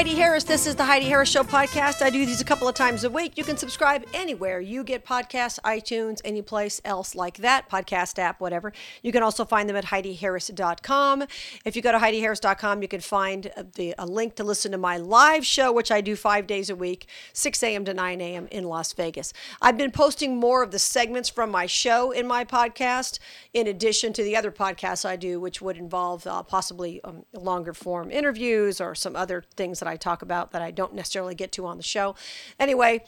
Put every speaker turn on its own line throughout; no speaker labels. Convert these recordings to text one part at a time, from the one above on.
Heidi Harris. This is the Heidi Harris Show podcast. I do these a couple of times a week. You can subscribe anywhere you get podcasts, iTunes, any place else like that, podcast app, whatever. You can also find them at HeidiHarris.com. If you go to HeidiHarris.com, you can find the, a link to listen to my live show, which I do five days a week, 6 a.m. to 9 a.m. in Las Vegas. I've been posting more of the segments from my show in my podcast, in addition to the other podcasts I do, which would involve uh, possibly um, longer form interviews or some other things that I talk about that I don't necessarily get to on the show. Anyway,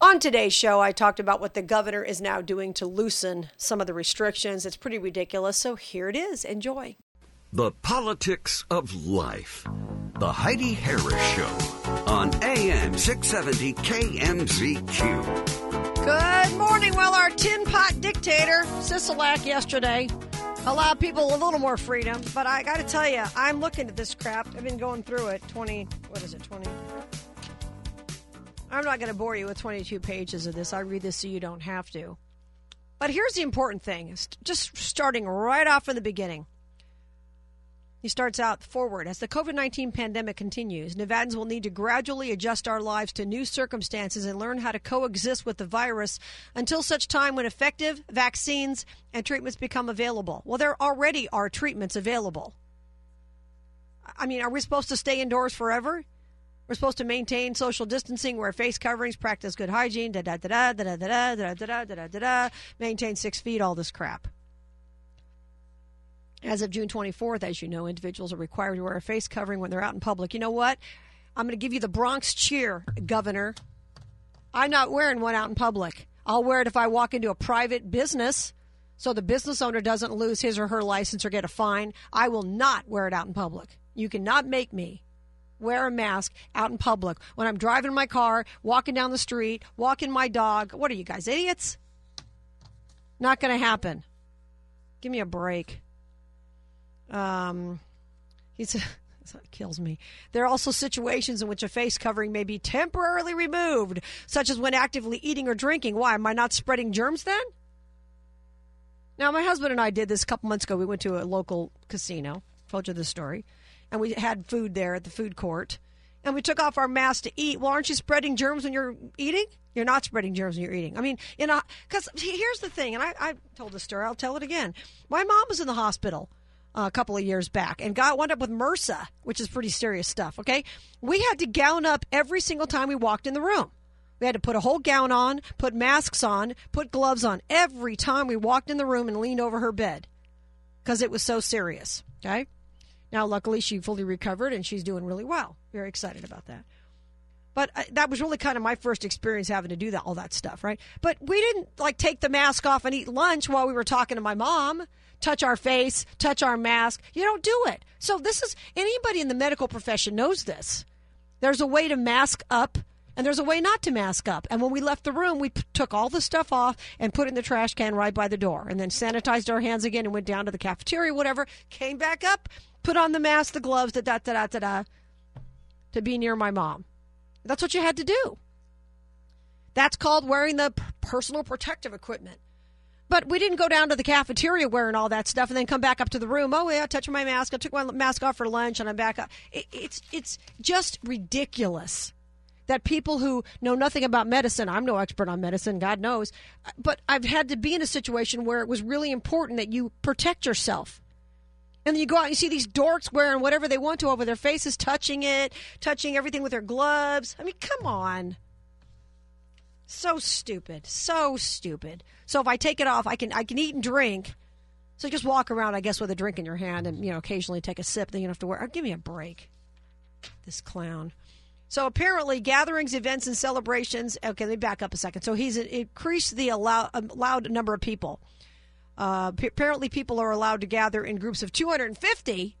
on today's show, I talked about what the governor is now doing to loosen some of the restrictions. It's pretty ridiculous. So here it is. Enjoy.
The politics of life. The Heidi Harris Show on AM 670 KMZQ.
Good morning. Well, our tin pot dictator, Sisolak, yesterday allowed people a little more freedom. But I got to tell you, I'm looking at this crap. I've been going through it. 20, what is it, 20? I'm not going to bore you with 22 pages of this. I read this so you don't have to. But here's the important thing just starting right off in the beginning. He starts out forward. As the COVID 19 pandemic continues, Nevadans will need to gradually adjust our lives to new circumstances and learn how to coexist with the virus until such time when effective vaccines and treatments become available. Well, there already are treatments available. I mean, are we supposed to stay indoors forever? We're supposed to maintain social distancing, wear face coverings, practice good hygiene, da da da da da da da da da da da da da, maintain six feet, all this crap. As of June 24th, as you know, individuals are required to wear a face covering when they're out in public. You know what? I'm going to give you the Bronx cheer, Governor. I'm not wearing one out in public. I'll wear it if I walk into a private business so the business owner doesn't lose his or her license or get a fine. I will not wear it out in public. You cannot make me wear a mask out in public when I'm driving my car, walking down the street, walking my dog. What are you guys, idiots? Not going to happen. Give me a break. Um, he's it kills me. There are also situations in which a face covering may be temporarily removed, such as when actively eating or drinking. Why am I not spreading germs then? Now, my husband and I did this a couple months ago. We went to a local casino. Told you the story, and we had food there at the food court, and we took off our masks to eat. Well, aren't you spreading germs when you're eating? You're not spreading germs when you're eating. I mean, you know, because here's the thing, and I, I told the story. I'll tell it again. My mom was in the hospital a couple of years back and got wound up with MRSA, which is pretty serious stuff. Okay, we had to gown up every single time we walked in the room. We had to put a whole gown on, put masks on, put gloves on every time we walked in the room and leaned over her bed because it was so serious. Okay. Now, luckily, she fully recovered and she's doing really well. Very excited about that. But uh, that was really kind of my first experience having to do that, all that stuff, right? But we didn't like take the mask off and eat lunch while we were talking to my mom touch our face, touch our mask. You don't do it. So this is anybody in the medical profession knows this. There's a way to mask up and there's a way not to mask up. And when we left the room, we p- took all the stuff off and put it in the trash can right by the door, and then sanitized our hands again and went down to the cafeteria, whatever. Came back up, put on the mask, the gloves, da da da da da da, to be near my mom. That's what you had to do. That's called wearing the personal protective equipment. But we didn't go down to the cafeteria wearing all that stuff and then come back up to the room. Oh yeah, I touched my mask. I took my mask off for lunch and I'm back up. It, it's it's just ridiculous that people who know nothing about medicine, I'm no expert on medicine, God knows, but I've had to be in a situation where it was really important that you protect yourself. And then you go out and you see these dorks wearing whatever they want to over their faces, touching it, touching everything with their gloves. I mean, come on. So stupid. So stupid. So if I take it off, I can I can eat and drink. So just walk around, I guess, with a drink in your hand and, you know, occasionally take a sip. Then you don't have to wear. Oh, give me a break. This clown. So apparently, gatherings, events, and celebrations. Okay, let me back up a second. So he's increased the allow, um, allowed number of people. Uh, p- apparently, people are allowed to gather in groups of 250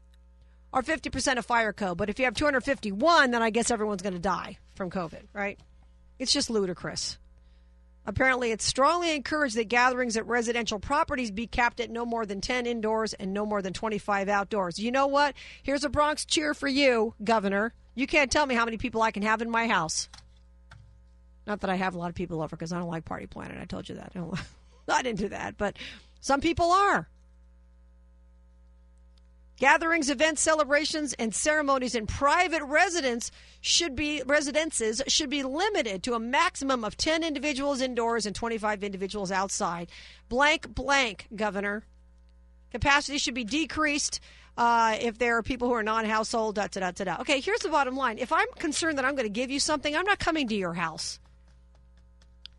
or 50% of fire code. But if you have 251, then I guess everyone's going to die from COVID, right? It's just ludicrous. Apparently, it's strongly encouraged that gatherings at residential properties be capped at no more than 10 indoors and no more than 25 outdoors. You know what? Here's a Bronx cheer for you, Governor. You can't tell me how many people I can have in my house. Not that I have a lot of people over because I don't like party planning. I told you that. I don't, not into that, but some people are. Gatherings, events, celebrations, and ceremonies in private residence should be residences should be limited to a maximum of 10 individuals indoors and 25 individuals outside. Blank blank, governor. Capacity should be decreased uh, if there are people who are non-household. Da, da, da, da. Okay, here's the bottom line. If I'm concerned that I'm going to give you something, I'm not coming to your house.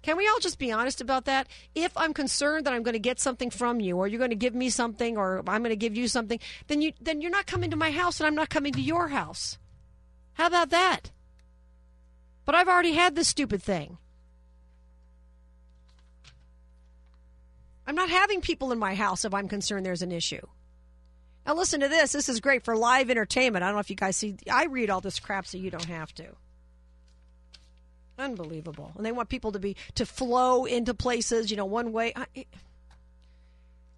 Can we all just be honest about that? If I'm concerned that I'm going to get something from you, or you're going to give me something, or I'm going to give you something, then you then you're not coming to my house, and I'm not coming to your house. How about that? But I've already had this stupid thing. I'm not having people in my house if I'm concerned there's an issue. Now listen to this. This is great for live entertainment. I don't know if you guys see. I read all this crap so you don't have to. Unbelievable. And they want people to be to flow into places, you know, one way.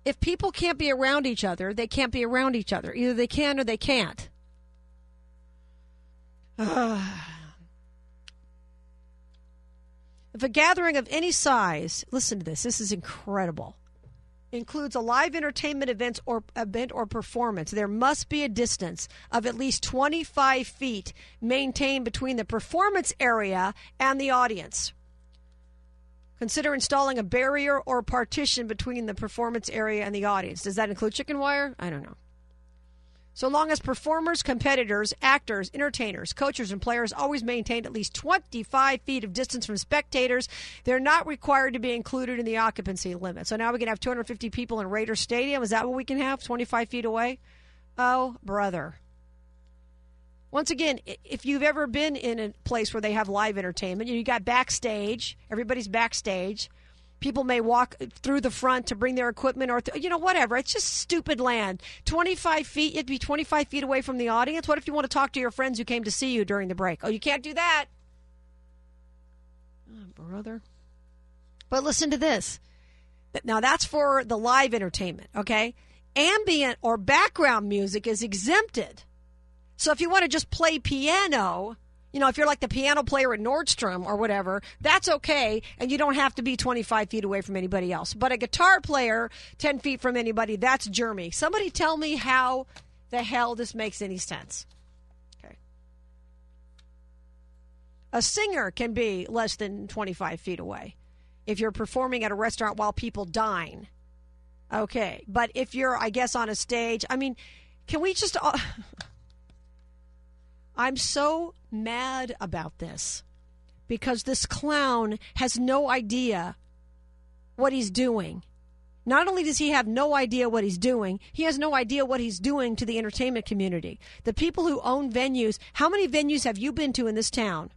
If people can't be around each other, they can't be around each other. Either they can or they can't. if a gathering of any size, listen to this, this is incredible includes a live entertainment event or event or performance, there must be a distance of at least 25 feet maintained between the performance area and the audience. Consider installing a barrier or partition between the performance area and the audience. Does that include chicken wire? I don't know. So long as performers, competitors, actors, entertainers, coaches, and players always maintain at least 25 feet of distance from spectators, they're not required to be included in the occupancy limit. So now we can have 250 people in Raider Stadium. Is that what we can have? 25 feet away? Oh, brother. Once again, if you've ever been in a place where they have live entertainment, you got backstage, everybody's backstage People may walk through the front to bring their equipment or, th- you know, whatever. It's just stupid land. 25 feet, you'd be 25 feet away from the audience. What if you want to talk to your friends who came to see you during the break? Oh, you can't do that. Oh, brother. But listen to this. Now, that's for the live entertainment, okay? Ambient or background music is exempted. So if you want to just play piano, you know, if you're like the piano player at Nordstrom or whatever, that's okay, and you don't have to be 25 feet away from anybody else. But a guitar player 10 feet from anybody, that's Jeremy. Somebody tell me how the hell this makes any sense. Okay. A singer can be less than 25 feet away if you're performing at a restaurant while people dine. Okay. But if you're, I guess, on a stage, I mean, can we just. Uh, I'm so mad about this because this clown has no idea what he's doing. Not only does he have no idea what he's doing, he has no idea what he's doing to the entertainment community. The people who own venues, how many venues have you been to in this town?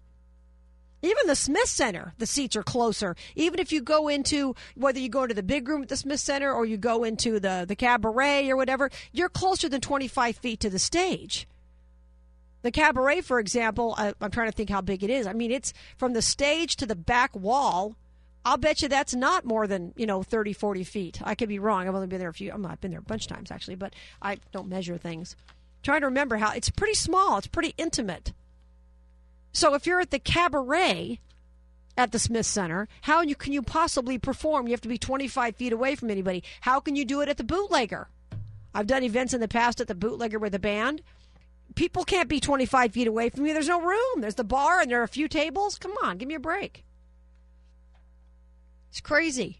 Even the Smith Center, the seats are closer. Even if you go into whether you go to the big room at the Smith Center or you go into the the cabaret or whatever, you're closer than 25 feet to the stage. The cabaret, for example, I, I'm trying to think how big it is. I mean, it's from the stage to the back wall. I'll bet you that's not more than, you know, 30, 40 feet. I could be wrong. I've only been there a few, I'm been there a bunch of times actually, but I don't measure things. trying to remember how it's pretty small, it's pretty intimate. So if you're at the cabaret at the Smith Center, how you, can you possibly perform? You have to be 25 feet away from anybody. How can you do it at the bootlegger? I've done events in the past at the bootlegger with a band people can't be 25 feet away from you. There's no room. There's the bar and there are a few tables. Come on, give me a break. It's crazy.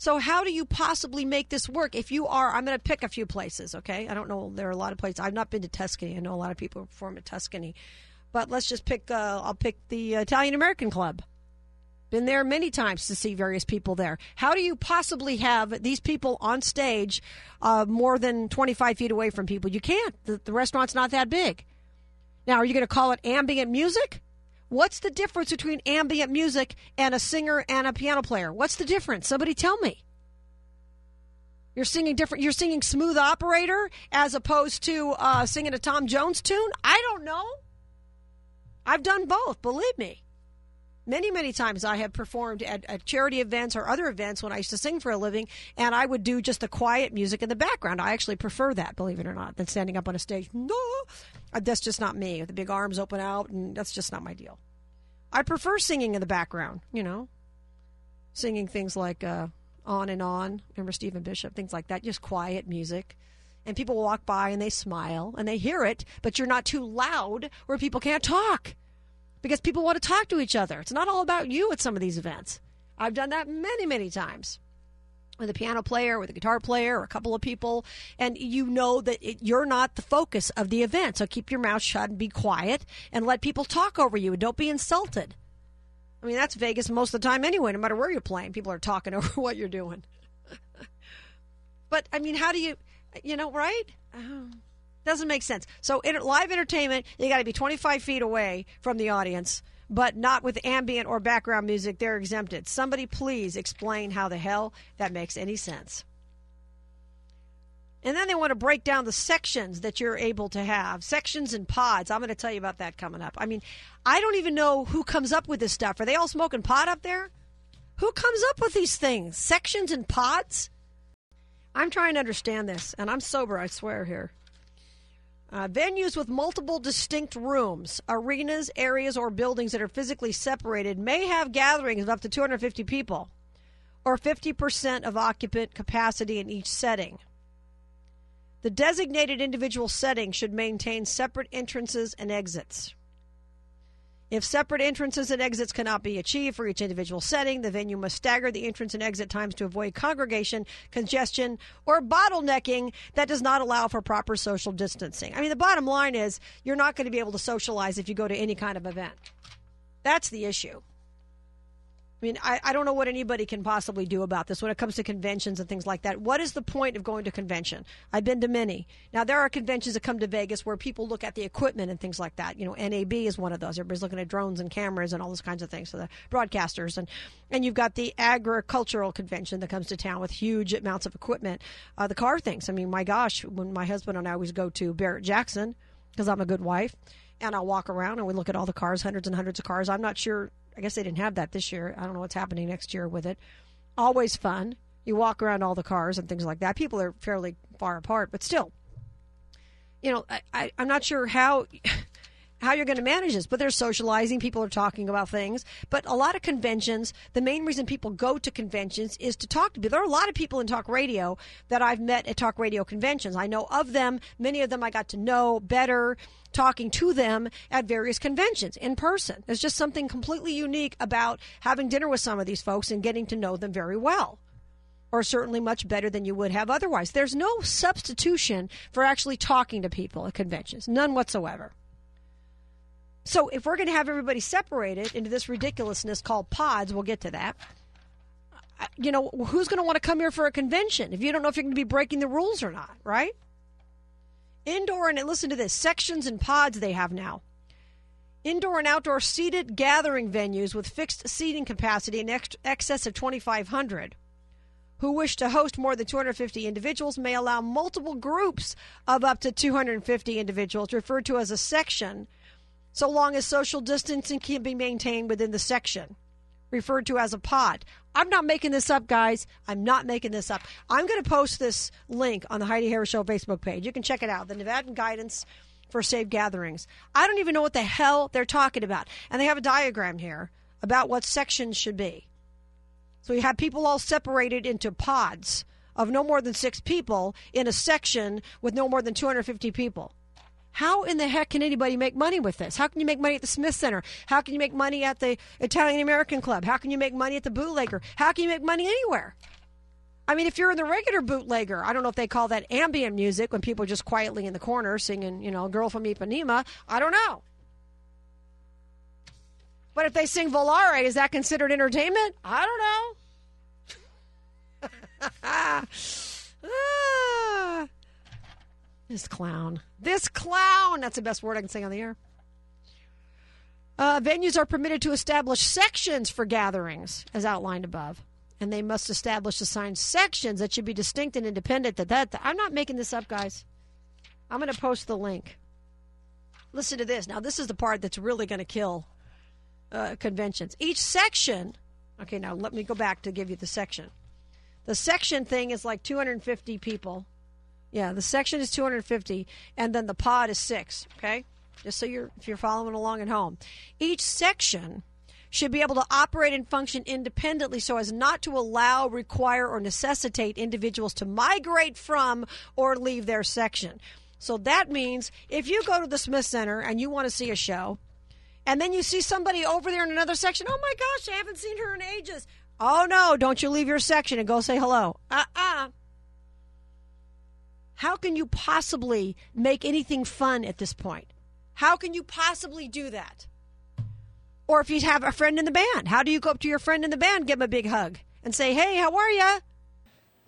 So, how do you possibly make this work if you are? I'm going to pick a few places, okay? I don't know. There are a lot of places. I've not been to Tuscany. I know a lot of people perform at Tuscany. But let's just pick, uh, I'll pick the Italian American Club. Been there many times to see various people there. How do you possibly have these people on stage uh, more than 25 feet away from people? You can't. The, the restaurant's not that big. Now, are you going to call it ambient music? What's the difference between ambient music and a singer and a piano player? What's the difference? Somebody tell me. You're singing different. You're singing "Smooth Operator" as opposed to uh, singing a Tom Jones tune. I don't know. I've done both. Believe me many, many times I have performed at, at, charity events or other events when I used to sing for a living, and I would do just the quiet music in the background. I actually prefer that, believe it or not, than standing up on a stage. No, uh, that's just not me. The big arms open out, and that's just not my deal. I prefer singing in the background, you know, singing things like uh, "On and On." Remember Stephen Bishop, things like that, just quiet music and people walk by and they smile and they hear it, but you're not too loud where people can't talk because people want to talk to each other. It's not all about you at some of these events. I've done that many, many times with a piano player, with a guitar player, or a couple of people, and you know that it, you're not the focus of the event. So keep your mouth shut and be quiet and let people talk over you and don't be insulted. I mean, that's Vegas most of the time anyway, no matter where you're playing. People are talking over what you're doing. but, I mean, how do you, you know, right? Oh, doesn't make sense. So, live entertainment, you got to be 25 feet away from the audience but not with ambient or background music. They're exempted. Somebody please explain how the hell that makes any sense. And then they want to break down the sections that you're able to have, sections and pods. I'm going to tell you about that coming up. I mean, I don't even know who comes up with this stuff. Are they all smoking pot up there? Who comes up with these things? Sections and pods? I'm trying to understand this, and I'm sober, I swear here. Uh, venues with multiple distinct rooms, arenas, areas, or buildings that are physically separated may have gatherings of up to 250 people or 50% of occupant capacity in each setting. The designated individual setting should maintain separate entrances and exits. If separate entrances and exits cannot be achieved for each individual setting, the venue must stagger the entrance and exit times to avoid congregation, congestion, or bottlenecking that does not allow for proper social distancing. I mean, the bottom line is you're not going to be able to socialize if you go to any kind of event. That's the issue. I mean, I, I don't know what anybody can possibly do about this when it comes to conventions and things like that. What is the point of going to convention? I've been to many. Now, there are conventions that come to Vegas where people look at the equipment and things like that. You know, NAB is one of those. Everybody's looking at drones and cameras and all those kinds of things. So the broadcasters and and you've got the agricultural convention that comes to town with huge amounts of equipment. Uh, the car things. I mean, my gosh, when my husband and I always go to Barrett Jackson because I'm a good wife and I'll walk around and we look at all the cars, hundreds and hundreds of cars. I'm not sure I guess they didn't have that this year. I don't know what's happening next year with it. Always fun. You walk around all the cars and things like that. People are fairly far apart, but still, you know, I, I, I'm not sure how. How you're going to manage this. But they're socializing. People are talking about things. But a lot of conventions, the main reason people go to conventions is to talk to people. There are a lot of people in talk radio that I've met at talk radio conventions. I know of them. Many of them I got to know better talking to them at various conventions in person. There's just something completely unique about having dinner with some of these folks and getting to know them very well. Or certainly much better than you would have otherwise. There's no substitution for actually talking to people at conventions, none whatsoever. So if we're going to have everybody separated into this ridiculousness called pods, we'll get to that. You know, who's going to want to come here for a convention if you don't know if you're going to be breaking the rules or not, right? Indoor and listen to this sections and pods they have now. Indoor and outdoor seated gathering venues with fixed seating capacity in ex- excess of 2,500 who wish to host more than 250 individuals may allow multiple groups of up to 250 individuals, referred to as a section, so long as social distancing can be maintained within the section referred to as a pod. I'm not making this up, guys. I'm not making this up. I'm going to post this link on the Heidi Harris Show Facebook page. You can check it out. The Nevada Guidance for Safe Gatherings. I don't even know what the hell they're talking about. And they have a diagram here about what sections should be. So you have people all separated into pods of no more than six people in a section with no more than 250 people. How in the heck can anybody make money with this? How can you make money at the Smith Center? How can you make money at the Italian American Club? How can you make money at the bootlegger? How can you make money anywhere? I mean, if you're in the regular bootlegger, I don't know if they call that ambient music when people are just quietly in the corner singing, you know, Girl from Ipanema. I don't know. But if they sing Volare, is that considered entertainment? I don't know. This clown. This clown. That's the best word I can say on the air. Uh, venues are permitted to establish sections for gatherings, as outlined above, and they must establish assigned sections that should be distinct and independent. That, that. I'm not making this up, guys. I'm going to post the link. Listen to this. Now, this is the part that's really going to kill uh, conventions. Each section. Okay, now let me go back to give you the section. The section thing is like 250 people yeah, the section is 250, and then the pod is six. Okay, just so you're if you're following along at home, each section should be able to operate and function independently so as not to allow, require, or necessitate individuals to migrate from or leave their section. So that means if you go to the Smith Center and you want to see a show, and then you see somebody over there in another section, oh my gosh, I haven't seen her in ages. Oh no, don't you leave your section and go say hello. Uh uh-uh. uh How can you possibly make anything fun at this point? How can you possibly do that? Or if you have a friend in the band, how do you go up to your friend in the band, give him a big hug, and say, hey, how are you?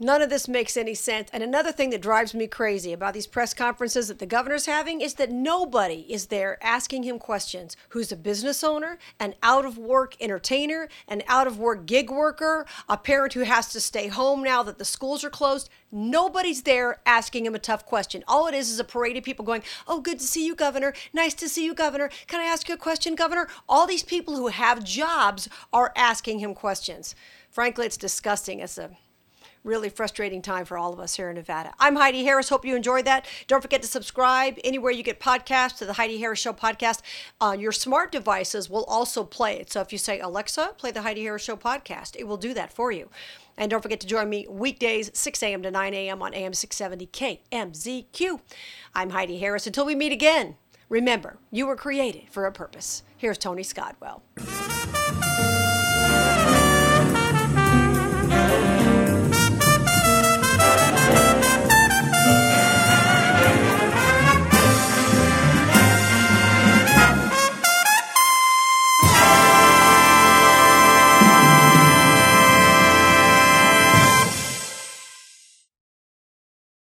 None of this makes any sense. And another thing that drives me crazy about these press conferences that the governor's having is that nobody is there asking him questions. Who's a business owner, an out of work entertainer, an out of work gig worker, a parent who has to stay home now that the schools are closed? Nobody's there asking him a tough question. All it is is a parade of people going, Oh, good to see you, Governor. Nice to see you, Governor. Can I ask you a question, Governor? All these people who have jobs are asking him questions. Frankly, it's disgusting. It's a really frustrating time for all of us here in Nevada. I'm Heidi Harris. Hope you enjoyed that. Don't forget to subscribe anywhere you get podcasts to the Heidi Harris Show podcast. Uh, your smart devices will also play it. So if you say, Alexa, play the Heidi Harris Show podcast, it will do that for you. And don't forget to join me weekdays, 6 a.m. to 9 a.m. on AM 670 KMZQ. I'm Heidi Harris. Until we meet again, remember, you were created for a purpose. Here's Tony Scottwell.